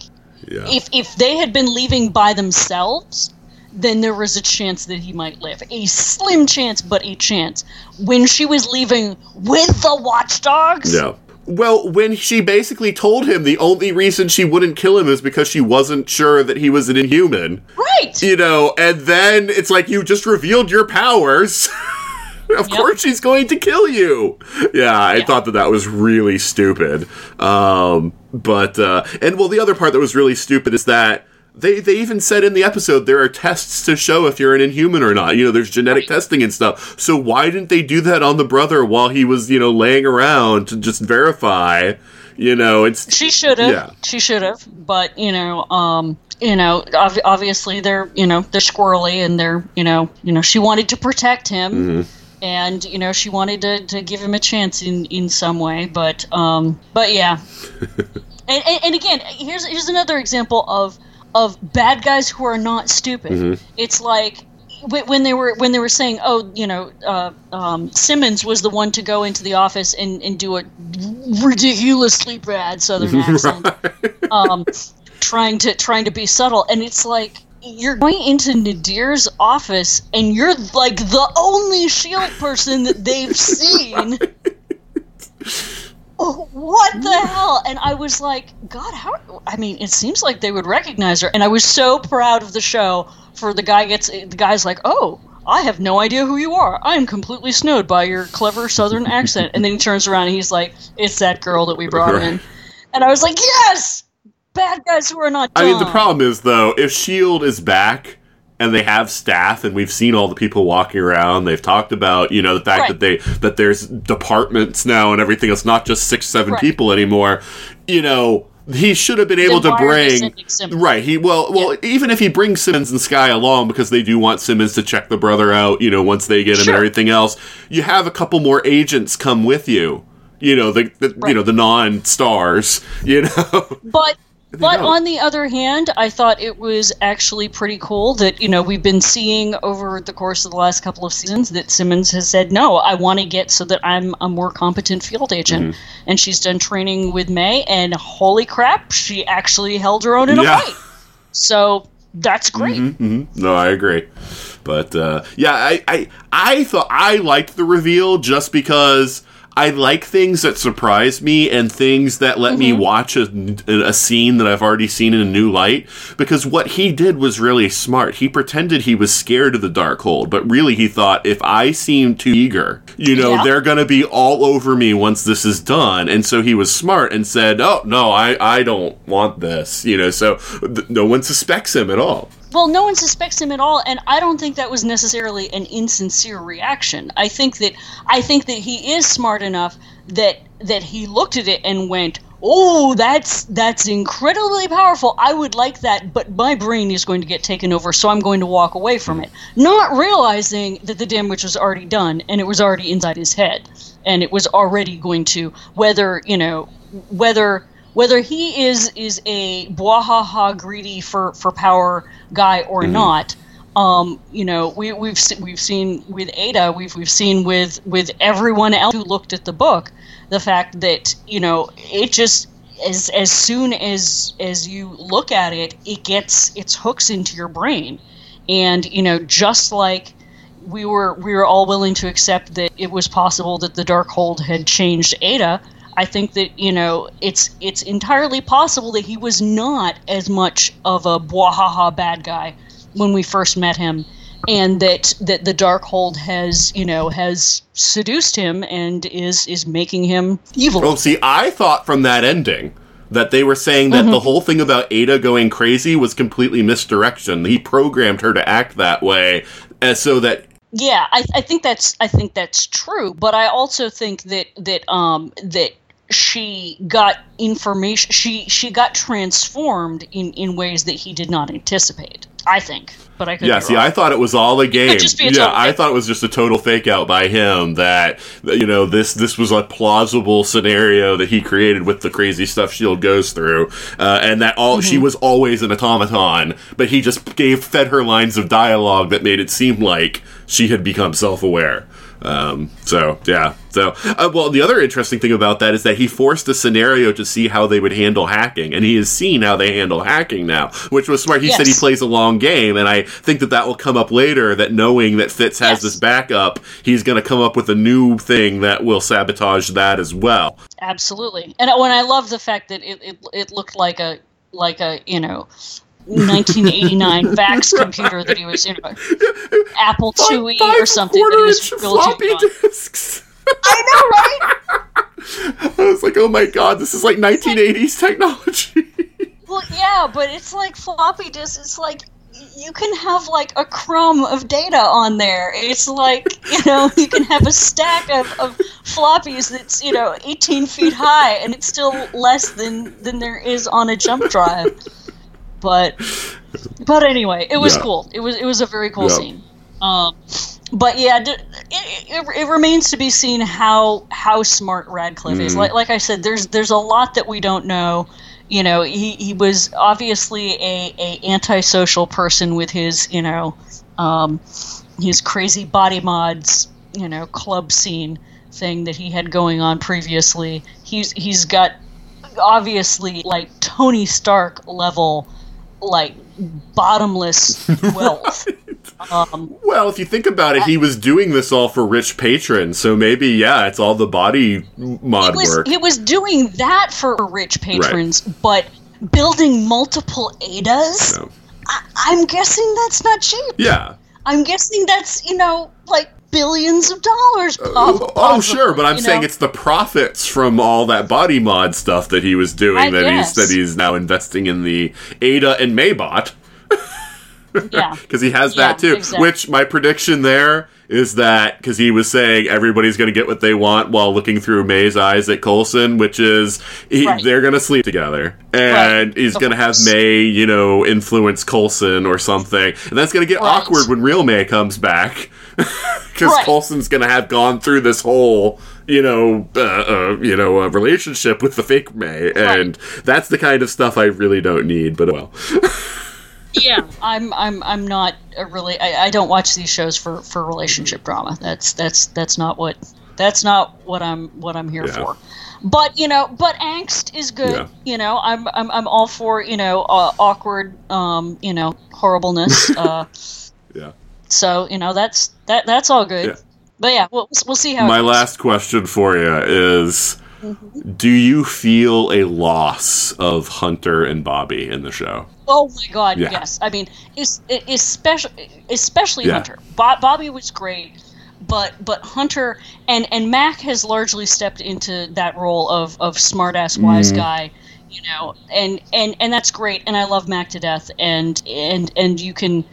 Yeah. if if they had been leaving by themselves, then there was a chance that he might live. A slim chance, but a chance. When she was leaving with the watchdogs, Yeah. Well, when she basically told him the only reason she wouldn't kill him is because she wasn't sure that he was an inhuman. right? you know, and then it's like you just revealed your powers. of Yep. course she's going to kill you. Yeah, I Yeah. thought that that was really stupid. Um, but uh, and well, the other part that was really stupid is that. They, they even said in the episode there are tests to show if you're an inhuman or not. You know, there's genetic testing and stuff. So why didn't they do that on the brother while he was, you know, laying around to just verify? You know, it's She should have. Yeah. She should have. But you know, um, you know, ob- obviously they're you know they're squirrely and they're you know you know she wanted to protect him. Mm-hmm. And you know she wanted to, to give him a chance in, in some way, but um, but yeah, and, and, and again, here's here's another example of of bad guys who are not stupid. Mm-hmm. It's like when they were when they were saying, oh, you know, uh, um, Simmons was the one to go into the office and, and do a ridiculously bad Southern accent, um, trying to trying to be subtle, and it's like. You're going into Nadeer's office, and you're like the only Shield person that they've seen. Oh, what the hell? And I was like, God, how? I mean, it seems like they would recognize her. And I was so proud of the show for the guy gets the guy's like, oh, I have no idea who you are. I am completely snowed by your clever Southern accent. And then he turns around and he's like, it's that girl that we brought in. And I was like, yes, bad guys who are not. I mean, the problem is though, if Shield is back and they have staff, and we've seen all the people walking around, they've talked about you know the fact Right. that they that there's departments now and everything. It's not just six, seven Right. people anymore. You know. He should have been able to why are they bring right. He well, well, even if he brings Simmons and Skye along because they do want Simmons to check the brother out. You know, once they get him Sure. and everything else, you have a couple more agents come with you. You know the, the you know the non stars. You know, But but on the other hand, I thought it was actually pretty cool that you know we've been seeing over the course of the last couple of seasons that Simmons has said no, I want to get so that I'm a more competent field agent, Mm-hmm. and she's done training with May, and holy crap, she actually held her own in Yeah. a fight. So that's great. No, I agree. But uh, yeah, I, I I thought I liked the reveal just because I like things that surprise me and things that let me mm-hmm. watch a, a scene that I've already seen in a new light. Because what he did was really smart. He pretended he was scared of the dark Darkhold, but really he thought if I seem too eager, you know, Yeah. they're going to be all over me once this is done. And so he was smart and said, "Oh no, I I don't want this," you know. So th- no one suspects him at all. Well, no one suspects him at all, and I don't think that was necessarily an insincere reaction. I think that I think that he is smart enough that that he looked at it and went, "Oh, that's that's incredibly powerful. I would like that, but my brain is going to get taken over, so I'm going to walk away from it." Not realizing that the damage was already done and it was already inside his head, and it was already going to whether you know whether whether he is is a bwahaha greedy for for power guy or not um you know we we've we've seen with ada we've we've seen with with everyone else who looked at the book the fact that you know it just as as soon as as you look at it it gets its hooks into your brain and you know just like we were we were all willing to accept that it was possible that the Darkhold had changed Ada. I think that you know it's it's entirely possible that he was not as much of a bwahaha bad guy when we first met him, and that that the Darkhold has you know has seduced him and is is making him evil. Oh, see, I thought from that ending that they were saying that the whole thing about Ada going crazy was completely misdirection. He programmed her to act that way, as so that Yeah, I, I think that's I think that's true, but I also think that that um that she got information she she got transformed in in ways that he did not anticipate. I think, but I could. Yeah, see. I thought it was all a game. just be a yeah, I thought it was just a total fake out by him. That you know this this was a plausible scenario that he created with the crazy stuff Shield goes through, uh, and that all Mm-hmm. she was always an automaton, but he just gave fed her lines of dialogue that made it seem like she had become self aware. Um, so yeah, so uh, well, the other interesting thing about that is that he forced a scenario to see how they would handle hacking, and he has seen how they handle hacking now, which was smart. He said he plays a long game, and I think that that will come up later. That knowing that Fitz has Yes. this backup, he's going to come up with a new thing that will sabotage that as well. Absolutely, and when I love the fact that it, it it looked like a like a you know. 1989 VAX computer that he was, you know, Apple IIe or something that he was floppy on. disks. I know, right? I was like, oh my god, this is like 1980s technology. Well, yeah, but it's like floppy disk. It's like you can have like a crumb of data on there. It's like you know you can have a stack of, of floppies that's you know 18 feet high, and it's still less than than there is on a jump drive. But but anyway, it was Yeah. cool. It was it was a very cool Yeah. scene. Um, but yeah, it, it, it remains to be seen how how smart Radcliffe is. Mhm. Like like I said, there's there's a lot that we don't know. You know, he, he was obviously a, a antisocial person with his you know um, his crazy body mods you know club scene thing that he had going on previously. He's he's got obviously like Tony Stark level like bottomless wealth. Um, Well, if you think about it, he was doing this all for rich patrons, so maybe yeah, it's all the body mod he was work. he was doing that for rich patrons, but building multiple Adas. Yeah. I, I'm guessing that's not cheap. yeah. I'm guessing that's you know like billions of dollars. Uh, oh, prob- oh, sure, but I'm saying know? it's the profits from all that body mod stuff that he was doing I that guess. he's that he's now investing in the Ada and Maybot yeah. because he has Yeah, that too. exactly. Which my prediction there is that because he was saying everybody's going to get what they want while looking through May's eyes at Coulson, which is he, Right. they're going to sleep together, and Right, he's going to have. May, you know, influence Coulson or something, and that's going to get Right. awkward when real May comes back. Because Right. Coulson's gonna have gone through this whole, you know, uh, uh, you know, uh, relationship with the fake May, and that's the kind of stuff I really don't need. But well, yeah, I'm I'm I'm not a really I, I don't watch these shows for for relationship drama. That's that's that's not what that's not what I'm what I'm here Yeah. for. But you know, but angst is good. Yeah. You know, I'm I'm I'm all for you know uh, awkward um you know horribleness. uh, yeah. so you know that's that that's all good. Yeah. But yeah, we'll we'll see how. My it goes. last question for you is: Do you feel a loss of Hunter and Bobby in the show? Oh my God! Yeah. Yes, I mean, es- especially especially Yeah. Hunter. Bo- Bobby was great, but but Hunter and and Mack has largely stepped into that role of of smartass wise Mm-hmm. guy, you know, and and and that's great. And I love Mack to death. And and and you can,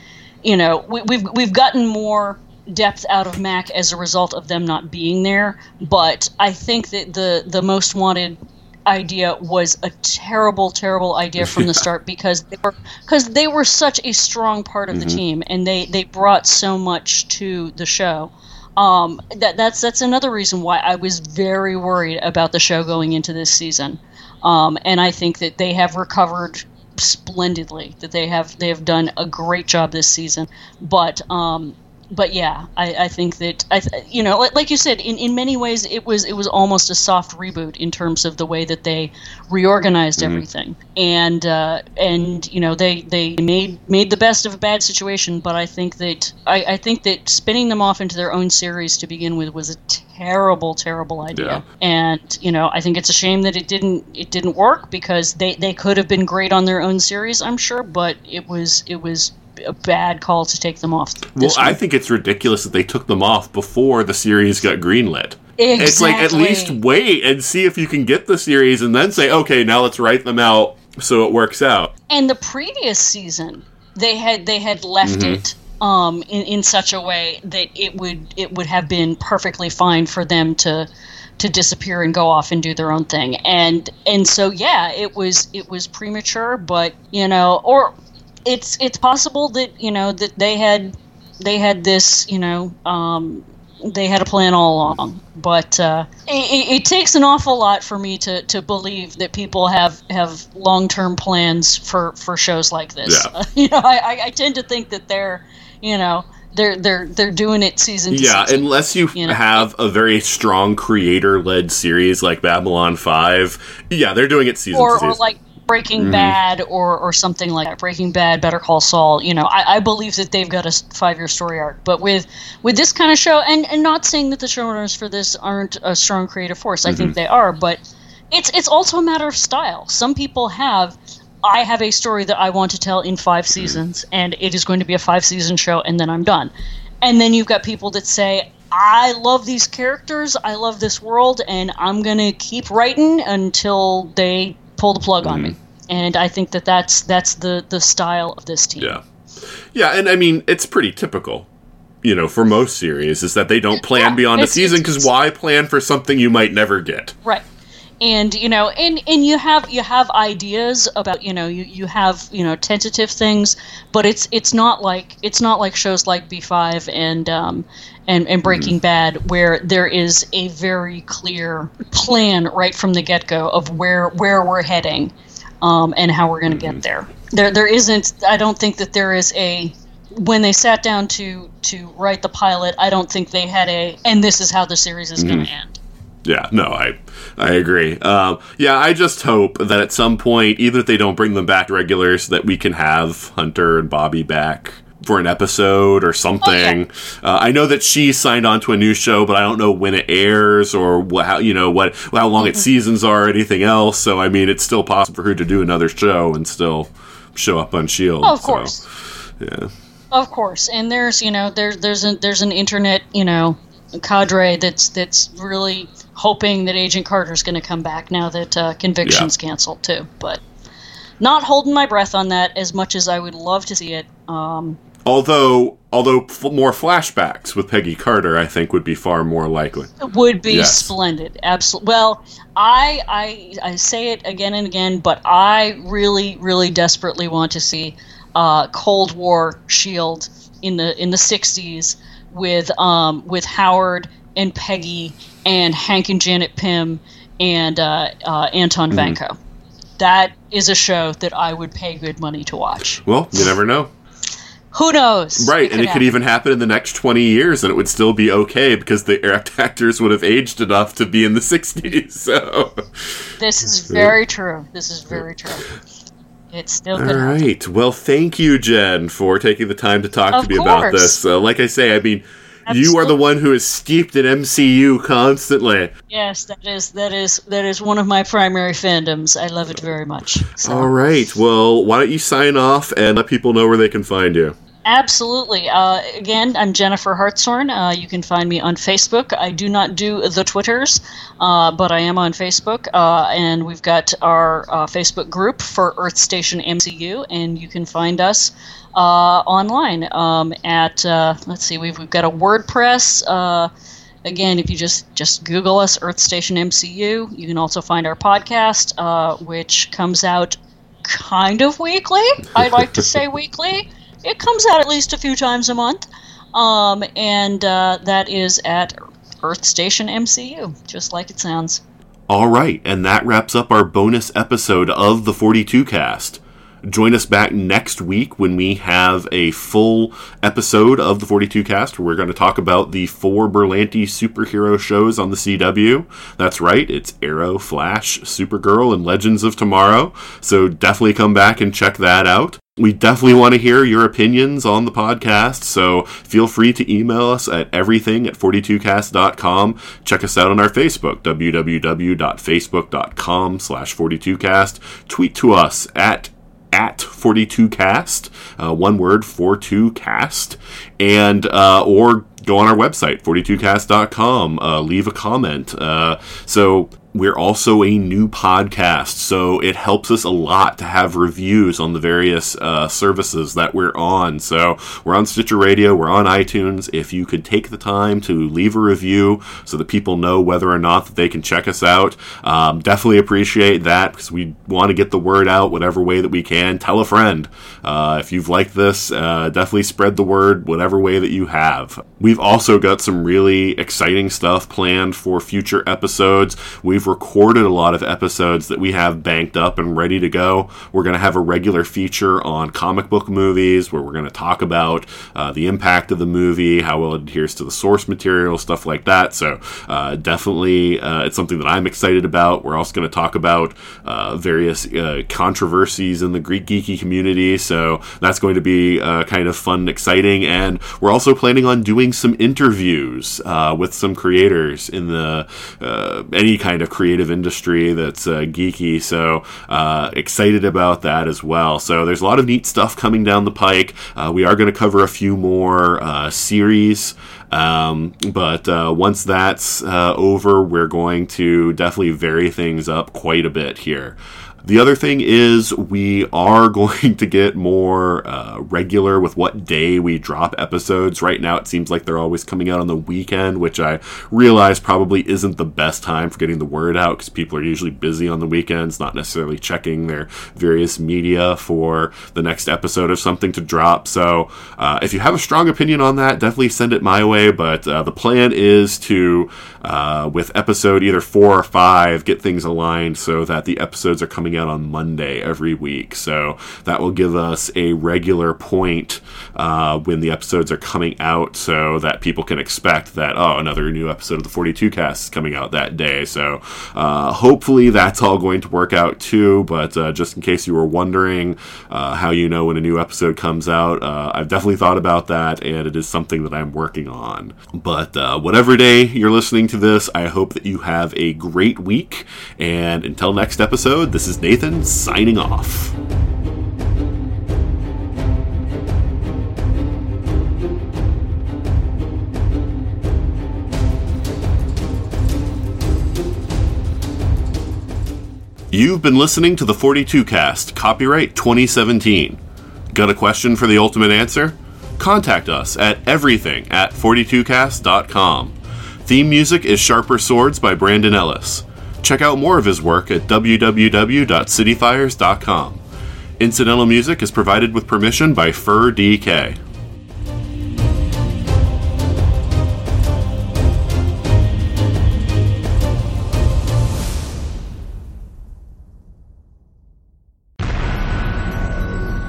you know, we, we've we've gotten more depth out of Mack as a result of them not being there. But I think that the the most wanted idea was a terrible, terrible idea from the start because they were because they were such a strong part of the team and they they brought so much to the show. Um, that that's that's another reason why I was very worried about the show going into this season. Um, and I think that they have recovered splendidly. That they have they have done a great job this season. But um, but yeah, I, I think that I th- you know like, you said in, in many ways it was it was almost a soft reboot in terms of the way that they reorganized everything. And uh, and you know they they made made the best of a bad situation but I think that I, I think that spinning them off into their own series to begin with was a terrible terrible idea. Yeah. and you know I think it's a shame that it didn't it didn't work because they they could have been great on their own series I'm sure but it was it was a bad call to take them off. Well, this I think it's ridiculous that they took them off before the series got greenlit. exactly. It's like at least wait and see if you can get the series, and then say, okay, now let's write them out so it works out. and the previous season they had they had left Mm-hmm. it um, in, in such a way that it would it would have been perfectly fine for them to to disappear and go off and do their own thing and and so yeah it was it was premature but you know or it's it's possible that you know that they had they had this you know um, they had a plan all along but uh, it, it takes an awful lot for me to, to believe that people have, have long term plans for, for shows like this. Yeah. you know, I, I- tend to think that they're you know they're they're they're doing it season to Yeah, season. unless you, You know? have a very strong creator-led series like Babylon Five. Yeah, they're doing it season or, or like Breaking Mm-hmm. Bad or, or something like that. Breaking Bad, Better Call Saul. You know, I, I believe that they've got a five year story arc. But with with this kind of show, and, and not saying that the showrunners for this aren't a strong creative force, I Mm-hmm. think they are. But it's it's also a matter of style. Some people have. I have a story that I want to tell in five Mm-hmm. seasons, and it is going to be a five season show, and then I'm done. And then you've got people that say, I love these characters, I love this world, and I'm going to keep writing until they pull the plug on me. Mm-hmm. And I think that that's that's the the style of this team. Yeah. Yeah, and I mean, it's pretty typical, you know, for most series, is that they don't plan Yeah, beyond a season because why plan for something you might never get? Right. And you know, and and you have you have ideas about you know you, you have you know tentative things, but it's it's not like it's not like shows like B five and um and and Breaking Bad where there is a very clear plan right from the get go of where where we're heading, um and how we're going to get there. There there isn't. I don't think that there is a when they sat down to to write the pilot. I don't think they had a and this is how the series is going to end. Yeah, no, I I agree. Um, yeah, I just hope that at some point, even if they don't bring them back regulars, that we can have Hunter and Bobby back for an episode or something. uh, I know that she signed on to a new show, but I don't know when it airs or wh- how you know what how long its seasons are or anything else. So I mean, it's still possible for her to do another show and still show up on Shield. Oh, of so, course. yeah. Of course, and there's you know there's there's an there's an internet you know cadre that's that's really hoping that Agent Carter's going to come back now that uh, Conviction's canceled too. But not holding my breath on that as much as I would love to see it. Um, Although although f- more flashbacks with Peggy Carter, I think would be far more likely. would be Yes. splendid. Absolutely. Well, I, I I say it again and again, but I really really desperately want to see uh, Cold War Shield in the in the '60s with um, with Howard and Peggy and Hank and Janet Pym and uh, uh, Anton Vanko. That is a show that I would pay good money to watch. Well, you never know. Who knows? Right, and it could happen. even happen in the next 20 years and it would still be okay because the actors would have aged enough to be in the 60s. So, This is very true. This is very true. It's still all right. Well, thank you, Jen, for taking the time to talk Of to me about this. Uh, like I say, I mean, you are the one who is steeped in MCU constantly. Yes, that is that is that is one of my primary fandoms. I love it very much. So. All right. Well, why don't you sign off and let people know where they can find you? Absolutely. Uh, again, I'm Jennifer Hartshorn. Uh, you can find me on Facebook. I do not do the Twitters, uh, but I am on Facebook. Uh, and we've got our uh, Facebook group for Earth Station MCU, and you can find us uh, online um, at, uh, let's see, we've, we've got a WordPress. Uh, again, if you just, just Google us, Earth Station MCU, you can also find our podcast, uh, which comes out kind of weekly. I'd like to say weekly. It comes out at least a few times a month. Um, and uh, that is at Earth Station MCU, just like it sounds. All right, and that wraps up our bonus episode of the 42 cast. Join us back next week when we have a full episode of the 42 cast where we're going to talk about the four Berlanti superhero shows on the CW. That's right, it's Arrow, Flash, Supergirl, and Legends of Tomorrow. So definitely come back and check that out. We definitely want to hear your opinions on the podcast, so feel free to email us at everything at 42cast.com. Check us out on our Facebook, www.facebook.com slash 42cast. Tweet to us at at 42cast, uh, one word, 42cast, and uh, or go on our website 42cast.com uh, leave a comment uh, so we're also a new podcast, so it helps us a lot to have reviews on the various uh, services that we're on. So we're on Stitcher Radio, we're on iTunes. If you could take the time to leave a review so that people know whether or not that they can check us out, um, definitely appreciate that because we want to get the word out whatever way that we can. Tell a friend. Uh, if you've liked this, uh, definitely spread the word whatever way that you have. We've also got some really exciting stuff planned for future episodes. We've recorded a lot of episodes that we have banked up and ready to go. We're going to have a regular feature on comic book movies where we're going to talk about uh, the impact of the movie, how well it adheres to the source material, stuff like that. So, uh, definitely, uh, it's something that I'm excited about. We're also going to talk about uh, various uh, controversies in the Greek geeky community. So, that's going to be uh, kind of fun and exciting. And we're also planning on doing some interviews with some creators in the any kind of creative industry that's uh, geeky. So uh, excited about that as well. So there's a lot of neat stuff coming down the pike. Uh, we are going to cover a few more uh, series. Um, but uh, once that's uh, over, we're going to definitely vary things up quite a bit here. The other thing is we are going to get more uh, regular with what day we drop episodes. Right now, it seems like they're always coming out on the weekend, which I realize probably isn't the best time for getting the word out because people are usually busy on the weekends, not necessarily checking their various media for the next episode of something to drop. So, uh, if you have a strong opinion on that, definitely send it my way. But uh, the plan is to, uh, with episode either four or five, get things aligned so that the episodes are coming coming out on Monday every week. So that will give us a regular point uh, when the episodes are coming out so that people can expect that, oh, another new episode of the 42 cast is coming out that day. So uh, hopefully that's all going to work out too. But uh, just in case you were wondering uh, how you know when a new episode comes out, uh, I've definitely thought about that and it is something that I'm working on. But uh, whatever day you're listening to this, I hope that you have a great week. And until next episode, this is Nathan signing off. You've been listening to the 42 cast, copyright 2017. Got a question for the ultimate answer? Contact us at everything at 42cast.com. Theme music is Sharper Swords by Brandon Ellis. Check out more of his work at www.cityfires.com. Incidental music is provided with permission by Fur DK.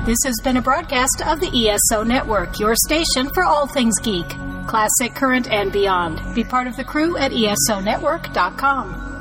This has been a broadcast of the ESO Network, your station for all things geek, classic, current, and beyond. Be part of the crew at ESONetwork.com.